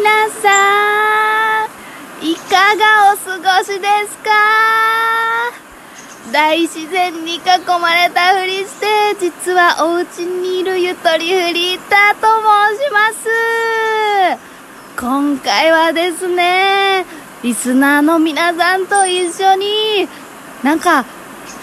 皆さん、いかがお過ごしですか？大自然に囲まれたふりして、実はお家にいるゆとりフリーターと申します。今回はですね、リスナーの皆さんと一緒に、なんか、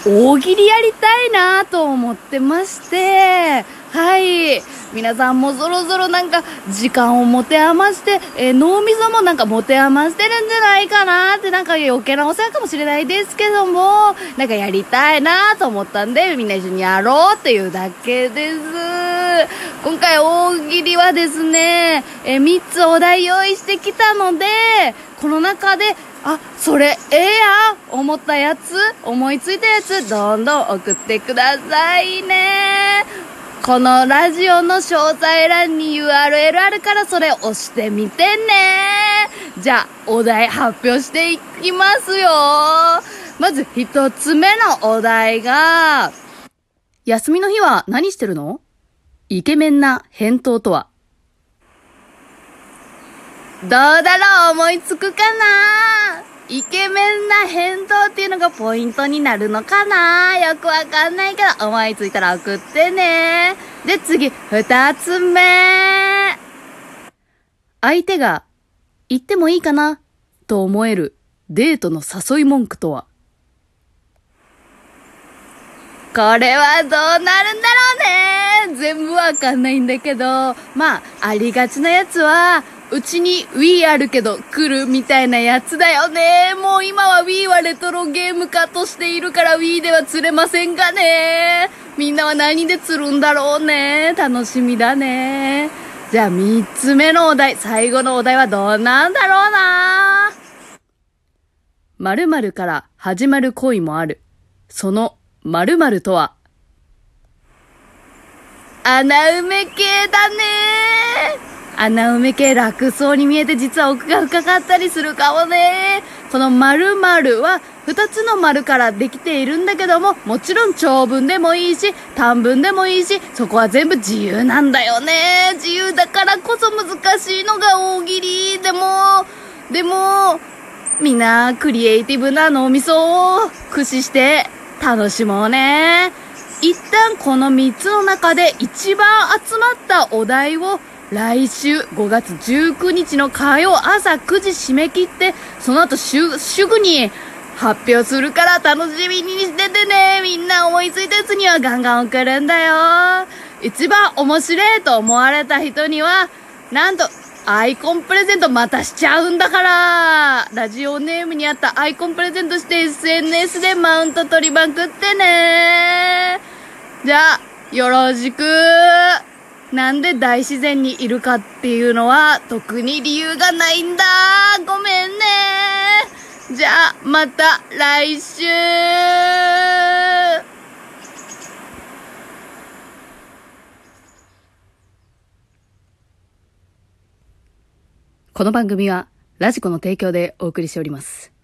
大喜利やりたいなと思ってまして、はい。皆さんもそろそろなんか時間を持て余して、えー、脳みそもなんか持て余してるんじゃないかなってなんか余計なお世話かもしれないですけども、なんかやりたいなと思ったんで、みんな一緒にやろうっていうだけです。今回大喜利はですね、えー、3つお題用意してきたので、この中であ、それ、ええや思ったやつ、思いついたやつ、どんどん送ってくださいね。このラジオの詳細欄に URL あるからそれ押してみてね。じゃあ、お題発表していきますよ。まず一つ目のお題が、休みの日は何してるの？イケメンな返答とは？どうだろう？思いつくかな？イケメンな返答っていうのがポイントになるのかな？よくわかんないけど、思いついたら送ってね。で、次、二つ目。相手が、言ってもいいかなと思えるデートの誘い文句とは？これはどうなるんだろうね全部わかんないんだけど、まあ、ありがちなやつは、うちに Wii あるけど来るみたいなやつだよね。もう今は Wii はレトロゲーム化としているから Wii では釣れませんがね。みんなは何で釣るんだろうね。楽しみだね。じゃあ三つ目のお題、最後のお題はどうなんだろうな。〇〇から始まる恋もある。その〇〇とは？穴埋め系だね穴埋め系楽そうに見えて実は奥が深かったりするかもね。この〇〇は2つの丸からできているんだけども、もちろん長文でもいいし、短文でもいいし、そこは全部自由なんだよね。自由だからこそ難しいのが大喜利。でも、でも、みんなクリエイティブな脳みそを駆使して楽しもうね。一旦この3つの中で一番集まったお題を来週5月19日の火曜朝9時締め切って、その後すぐに発表するから楽しみにしててね。みんな思いついたやつにはガンガン送るんだよ。一番面白いと思われた人には、なんと、アイコンプレゼントまたしちゃうんだからラジオネームにあったアイコンプレゼントして SNS でマウント取りまくってねじゃあ、よろしくなんで大自然にいるかっていうのは特に理由がないんだ。ごめんね。じゃあ、また来週。この番組はラジコの提供でお送りしております。